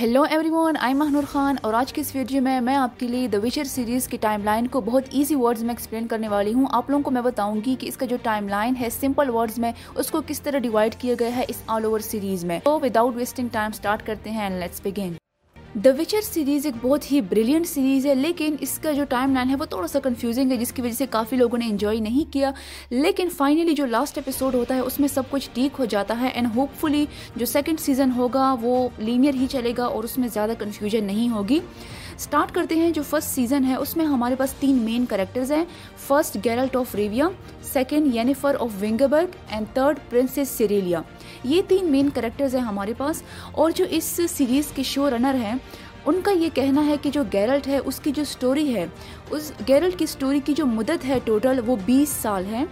Hello everyone I Mehnoor Khan اور آج کے اس ویڈیو میں میں آپ کے لیے دا ویچر سیریز کی ٹائم لائن کو بہت ایزی ورڈز میں ایکسپلین کرنے والی ہوں۔ آپ لوگوں کو میں بتاؤں گی کہ اس کا جو ٹائم لائن ہے سمپل ورڈز میں اس کو کس طرح ڈیوائڈ کیا گیا ہے اس آل اوور سیریز میں۔ تو وداؤٹ ویسٹنگ ٹائم اسٹارٹ کرتے ہیں and let's begin the Witcher series ایک بہت ہی بریلینٹ سیریز ہے، لیکن اس کا جو ٹائم لائن ہے وہ تھوڑا سا کنفیوزنگ ہے، جس کی وجہ سے کافی لوگوں نے انجوائے نہیں کیا۔ لیکن فائنلی جو لاسٹ ایپیسوڈ ہوتا ہے، اس میں سب کچھ ٹھیک ہو جاتا ہے اینڈ ہوپ فلی جو سیکنڈ سیزن ہوگا وہ لینئر ہی چلے گا اور اس میں زیادہ کنفیوژن نہیں ہوگی۔ اسٹارٹ کرتے ہیں جو فرسٹ سیزن ہے، اس میں ہمارے پاس تین مین کریکٹرز ہیں۔ First Geralt of Rivia second Yennefer of Vengerberg and third princess Cirilla یہ تین مین کریکٹرز ہیں ہمارے پاس۔ اور جو اس سیریز کے شو رنر ہیں، ان کا یہ کہنا ہے کہ جو گیرلٹ ہے، اس کی جو سٹوری ہے، اس گیرلٹ کی سٹوری کی جو مدت ہے ٹوٹل وہ بیس سال ہے۔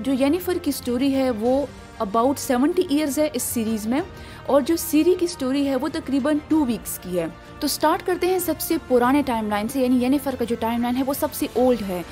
جو یینیفر کی سٹوری ہے، وہ اباؤٹ سیونٹی ایئرز ہے اس سیریز میں اور جو سیری کی سٹوری ہے وہ تقریباً ٹو ویکس کی ہے۔ تو سٹارٹ کرتے ہیں سب سے پرانے ٹائم لائن سے یعنی یینیفر کا جو ٹائم لائن ہے وہ سب سے اولڈ ہے۔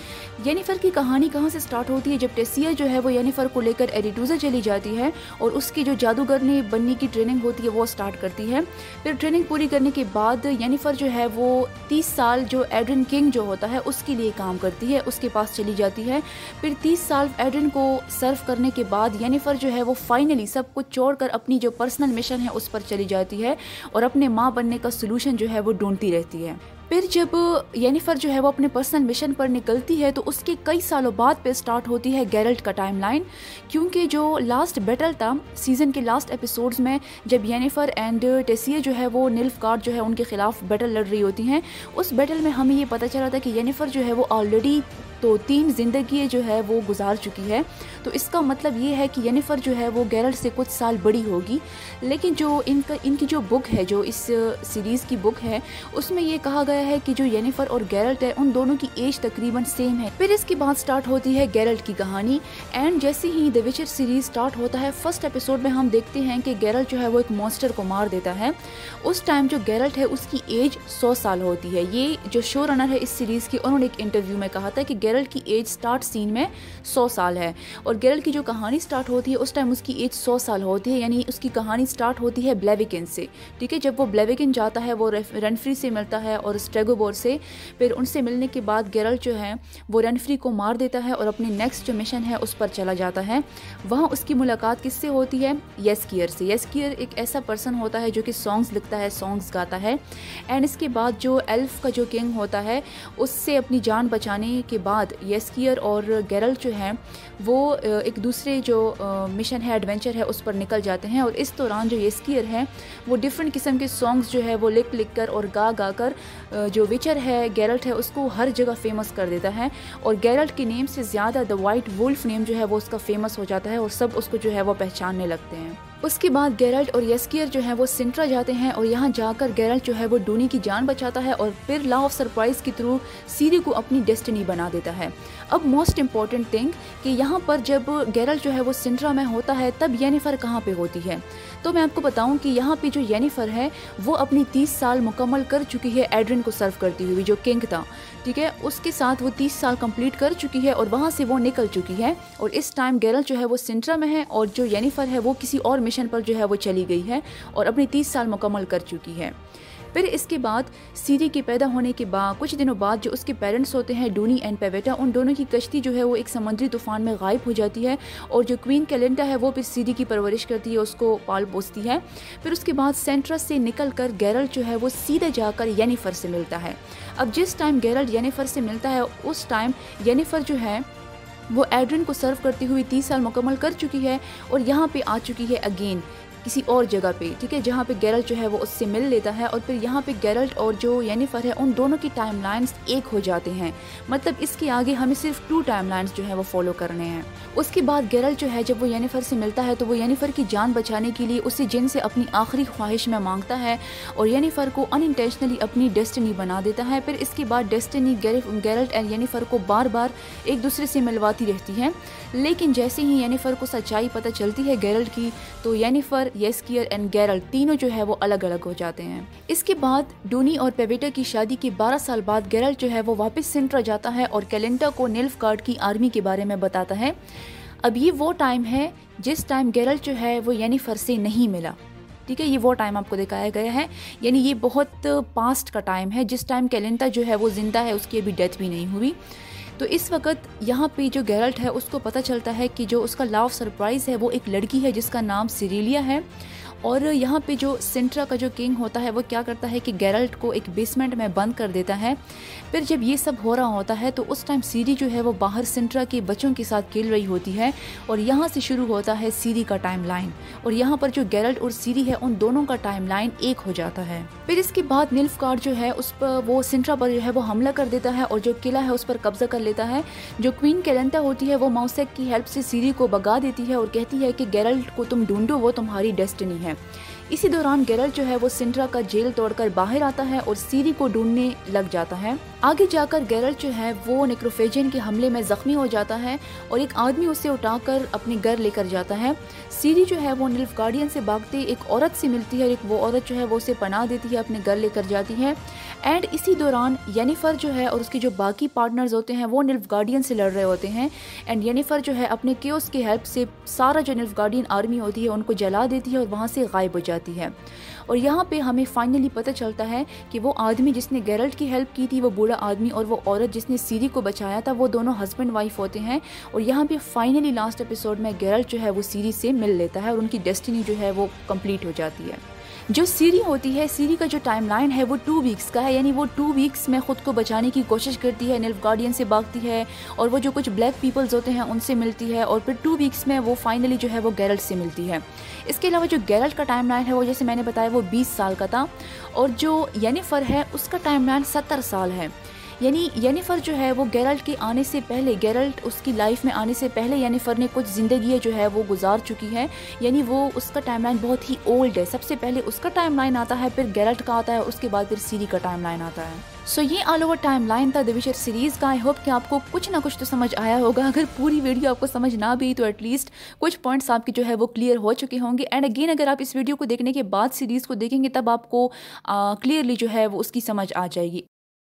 یینیفر کی کہانی کہاں سے سٹارٹ ہوتی ہے؟ جب ٹیسیا جو ہے وہ یینیفر کو لے کر ایڈیٹوزا چلی جاتی ہے اور اس کی جو جادوگر نے بننے کی ٹریننگ ہوتی ہے وہ سٹارٹ کرتی ہے۔ پھر ٹریننگ پوری کرنے کے بعد یینیفر جو ہے وہ تیس سال جو ایڈرن کنگ جو ہوتا ہے اس کے لیے کام کرتی ہے، اس کے پاس چلی جاتی ہے۔ پھر تیس سال ایڈرن کو سرو کرنے کے بعد یینیفر جو ہے، وہ فائنلی سب کچھ چھوڑ کر اپنی جو پرسنل مشن ہے، اس پر چلی جاتی ہے اور اپنے ماں بننے کا سولوشن جو ہے، وہ ڈھونڈتی رہتی ہے۔ پھر جب یینیفر جو ہے وہ اپنے پرسنل مشن پر نکلتی ہے، تو اس کے کئی سالوں بعد پہ سٹارٹ ہوتی ہے گیرلٹ کا ٹائم لائن کیونکہ جو لاسٹ بیٹل تھا سیزن کے لاسٹ ایپیسوڈز میں، جب یینیفر اینڈ ٹیسیے جو ہے وہ نلف کارڈ جو ہے ان کے خلاف بیٹل لڑ رہی ہوتی ہیں، اس بیٹل میں ہمیں یہ پتہ چلا تھا کہ یینیفر جو ہے وہ آلریڈی تو تین زندگی جو ہے وہ گزار چکی ہے۔ تو اس کا مطلب یہ ہے کہ یینیفر جو ہے وہ گیرلٹ سے کچھ سال بڑی ہوگی۔ لیکن جو ان کا، ان کی جو بک ہے، جو اس سیریز کی بک ہے، اس میں یہ کہا گیا ہے کہ جو یینیفر اور گیرلٹ ہے ان دونوں کی ایج تقریباً سیم ہے۔ پھر اس کے بعد سٹارٹ ہوتی ہے گیرلٹ کی کہانی۔ اینڈ جیسے ہی دا وچر سیریز سٹارٹ ہوتا ہے فرسٹ ایپیسوڈ میں ہم دیکھتے ہیں کہ گیرلٹ جو ہے وہ ایک مونسٹر کو مار دیتا ہے۔ اس ٹائم جو گیرلٹ ہے، اس کی ایج سو سال ہوتی ہے۔ یہ جو شو رنر ہے اس سیریز کی، انہوں نے ایک انٹرویو میں کہا تھا کہ گیرلٹ کی ایج سٹارٹ سین میں سو سال ہے۔ اور گیرلٹ کی جو کہانی سٹارٹ ہوتی ہے، اس ٹائم اس کی ایج سو سال ہوتی ہے یعنی اس کی کہانی سٹارٹ ہوتی ہے بلیویکن سے۔ ٹھیک ہے، جب وہ بلیویکن جاتا ہے، وہ رنفری سے ملتا ہے اور اسٹریگوبور سے۔ پھر ان سے ملنے کے بعد گیرلٹ جو ہے وہ رنفری کو مار دیتا ہے اور اپنی نیکسٹ جو مشن ہے اس پر چلا جاتا ہے۔ وہاں اس کی ملاقات کس سے ہوتی ہے؟ یس کیئر سے۔ یس کیئر ایک ایسا پرسن ہوتا ہے جو کہ سانگس لکھتا ہے سانگس گاتا ہے۔ اینڈ اس کے بعد جو ایلف کا جو کنگ ہوتا ہے، اس سے اپنی جان بچانے کے بعد یس کیئر اور گیرل جو ہیں وہ ایک دوسرے جو مشن ہے ایڈونچر ہے، اس پر نکل جاتے ہیں۔ اور اس دوران جو یسکیئر ہے، وہ ڈفرینٹ قسم کے سانگس جو ہے وہ لکھ لکھ کر اور گا گا کر جو وچر ہے، گیرلٹ ہے، اس کو ہر جگہ فیمس کر دیتا ہے۔ اور گیرلٹ کے نیم سے زیادہ دا وائٹ وولف نیم جو ہے، وہ اس کا فیمس ہو جاتا ہے اور سب اس کو جو ہے، وہ پہچاننے لگتے ہیں۔ اس کے بعد گیرلٹ اور یسکیئر جو ہے وہ سنٹرا جاتے ہیں اور یہاں جا کر گیرلٹ جو ہے وہ ڈونی کی جان بچاتا ہے اور پھر لا آف سرپرائز کے تھرو سیری کو اپنی ڈیسٹنی بنا دیتا ہے۔ اب موسٹ امپورٹنٹ تھنگ کہ یہاں پر جب گیرلٹ جو ہے وہ سنٹرا میں ہوتا ہے تب یینیفر کہاں پہ ہوتی ہے؟ تو میں آپ کو بتاؤں کہ یہاں پہ جو یینیفر ہے وہ اپنی تیس سال مکمل کر چکی ہے ایڈرن کو سرو کرتی ہوئی جو کنگ تھا۔ ٹھیک ہے؟ اس کے ساتھ وہ تیس سال کمپلیٹ کر چکی ہے اور وہاں سے وہ نکل چکی ہے اور اس ٹائم گیرل جو ہے وہ سنٹرا میں ہے اور جو یینیفر ہے وہ کسی اور مشن پر جو ہے وہ چلی گئی ہے اور اپنی تیس سال مکمل کر چکی ہے۔ پھر اس کے بعد سیری کے پیدا ہونے کے بعد، کچھ دنوں بعد جو اس کے پیرنٹس ہوتے ہیں، ڈونی اینڈ پیویٹا، ان دونوں کی کشتی جو ہے وہ ایک سمندری طوفان میں غائب ہو جاتی ہے اور جو کوئین کیلنٹا ہے وہ پھر سیری کی پرورش کرتی ہے، اس کو پال پوستی ہے۔ پھر اس کے بعد سینٹرس سے نکل کر گیرل جو ہے وہ سیدھے جا کر یینیفر سے ملتا ہے۔ اب جس ٹائم گیرل یینیفر سے ملتا ہے، اس ٹائم یینیفر جو ہے وہ ایڈرن کو سرو کرتی ہوئی تیس سال مکمل کر چکی ہے اور یہاں پہ آ چکی ہے اگین کسی اور جگہ پہ، ٹھیک ہے، جہاں پہ گیرلٹ جو ہے وہ اس سے مل لیتا ہے اور پھر یہاں پہ گیرلٹ اور جو یینیفر ہے، ان دونوں کی ٹائم لائنس ایک ہو جاتے ہیں۔ مطلب اس کے آگے ہمیں صرف ٹو ٹائم لائنس جو ہے وہ فالو کرنے ہیں۔ اس کے بعد گیرلٹ جو ہے، جب وہ یینیفر سے ملتا ہے تو وہ یینیفر کی جان بچانے کے لیے اسے جن سے اپنی آخری خواہش میں مانگتا ہے اور یینیفر کو ان انٹینشنلی اپنی ڈیسٹنی بنا دیتا ہے۔ پھر اس کے بعد ڈیسٹنی گیرلٹ اینڈ یینیفر کو بار بار ایک دوسرے سے ملواتی رہتی ہے لیکن جیسے ہی یینیفر کو سچائی پتہ چلتی ہے گیرلٹ کی، تو یینیفر یسکیئر اینڈ گیرل تینوں جو ہے وہ الگ الگ ہو جاتے ہیں۔ اس کے بعد ڈونی اور پیویٹا کی شادی کے بارہ سال بعد گیرل جو ہے وہ واپس سنٹرا جاتا ہے اور کیلنٹا کو نیلف کارڈ کی آرمی کے بارے میں بتاتا ہے۔ اب یہ وہ ٹائم ہے جس ٹائم گیرل جو ہے وہ یینیفر سے نہیں ملا۔ ٹھیک ہے، یہ وہ ٹائم آپ کو دکھایا گیا ہے۔ یعنی یہ بہت پاسٹ کا ٹائم ہے۔ جس ٹائم کیلنتا جو ہے وہ زندہ ہے، اس کی ابھی ڈیتھ بھی نہیں ہوئی۔ تو اس وقت یہاں پہ جو گیرلٹ ہے، اس کو پتہ چلتا ہے کہ جو اس کا لاف سرپرائز ہے، وہ ایک لڑکی ہے جس کا نام سیریلیا ہے۔ اور یہاں پہ جو سنٹرا کا جو کنگ ہوتا ہے، وہ کیا کرتا ہے کہ گیرلٹ کو ایک بیسمنٹ میں بند کر دیتا ہے۔ پھر جب یہ سب ہو رہا ہوتا ہے، تو اس ٹائم سیری جو ہے، وہ باہر سنٹرا کے بچوں کے ساتھ کھیل رہی ہوتی ہے۔ اور یہاں سے شروع ہوتا ہے سیری کا ٹائم لائن۔ اور یہاں پر جو گیرلٹ اور سیری ہے، ان دونوں کا ٹائم لائن ایک ہو جاتا ہے۔ پھر اس کے بعد نلف کارڈ جو ہے، اس پر وہ سنٹرا پر جو ہے، وہ حملہ کر دیتا ہے اور جو قلعہ ہے، اس پر قبضہ کر لیتا ہے۔ جو کوئین کیلنتا ہوتی ہے، وہ موسیک کی ہیلپ سے سیری کو بگا دیتی ہے اور کہتی ہے کہ گیرلٹ کو تم ڈھونڈو، وہ تمہاری ڈیسٹنی ہے۔ ہیں اسی دوران گیرل جو ہے وہ سنٹرا کا جیل توڑ کر باہر آتا ہے اور سیری کو ڈھونڈنے لگ جاتا ہے۔ آگے جا کر گیرل جو ہے وہ نیکروفیجن کے حملے میں زخمی ہو جاتا ہے اور ایک آدمی اسے اٹھا کر اپنے گھر لے کر جاتا ہے۔ سیری جو ہے وہ نلف گارڈین سے بھاگتے ایک عورت سے ملتی ہے اور ایک وہ عورت جو ہے وہ اسے پناہ دیتی ہے، اپنے گھر لے کر جاتی ہے۔ اینڈ اسی دوران ینیفر جو ہے اور اس کے جو باقی پارٹنرز ہوتے ہیں وہ نلف گارڈین سے لڑ رہے ہوتے ہیں. اینڈ ینیفر جو ہے اپنے کیوس کی ہیلپ سے سارا جو نلف گارڈین آرمی ہوتی ہے ان کو جلا دیتی ہے اور وہاں سے غائب ہو جاتی ہے. اور یہاں پہ ہمیں فائنلی پتہ چلتا ہے کہ وہ آدمی جس نے گیرلٹ کی ہیلپ کی تھی، وہ بوڑھا آدمی اور وہ عورت جس نے سیری کو بچایا تھا، وہ دونوں ہسبینڈ وائف ہوتے ہیں. اور یہاں پہ فائنلی لاسٹ ایپیسوڈ میں گیرلٹ جو ہے وہ سیری سے مل لیتا ہے اور ان کی ڈیسٹنی جو ہے وہ کمپلیٹ ہو جاتی ہے. جو سیری ہوتی ہے، سیری کا جو ٹائم لائن ہے، وہ ٹو ویکس کا ہے۔ یعنی وہ ٹو ویکس میں خود کو بچانے کی کوشش کرتی ہے نیلف گارڈین سے بھاگتی ہے اور وہ جو کچھ بلیک پیپلز ہوتے ہیں، ان سے ملتی ہے اور پھر ٹو ویکس میں وہ فائنلی جو ہے وہ گیرلٹ سے ملتی ہے۔ اس کے علاوہ جو گیرلٹ کا ٹائم لائن ہے، وہ جیسے میں نے بتایا وہ بیس سال کا تھا اور جو یعنی فر ہے، اس کا ٹائم لائن ستر سال ہے۔ یعنی ینیفر جو ہے وہ گیرلٹ کے آنے سے پہلے گیرلٹ اس کی لائف میں آنے سے پہلے ینیفر نے کچھ زندگی جو ہے وہ گزار چکی ہے یعنی وہ اس کا ٹائم لائن بہت ہی اولڈ ہے۔ سب سے پہلے اس کا ٹائم لائن آتا ہے پھر گیرلٹ کا آتا ہے اس کے بعد پھر سیری کا ٹائم لائن آتا ہے۔ سو so, یہ آل اوور ٹائم لائن تھا دویشر سیریز کا۔ آئی ہوپ کہ آپ کو کچھ نہ کچھ تو سمجھ آیا ہوگا۔ اگر پوری ویڈیو آپ کو سمجھ نہ بھی تو ایٹ لیسٹ کچھ پوائنٹس آپ کی جو ہے وہ کلیئر ہو چکے ہوں گے۔ اینڈ اگین اگر آپ اس ویڈیو کو دیکھنے کے بعد سیریز کو دیکھیں گے تب آپ کو کلیئرلی جو ہے وہ اس کی سمجھ آ جائے گی۔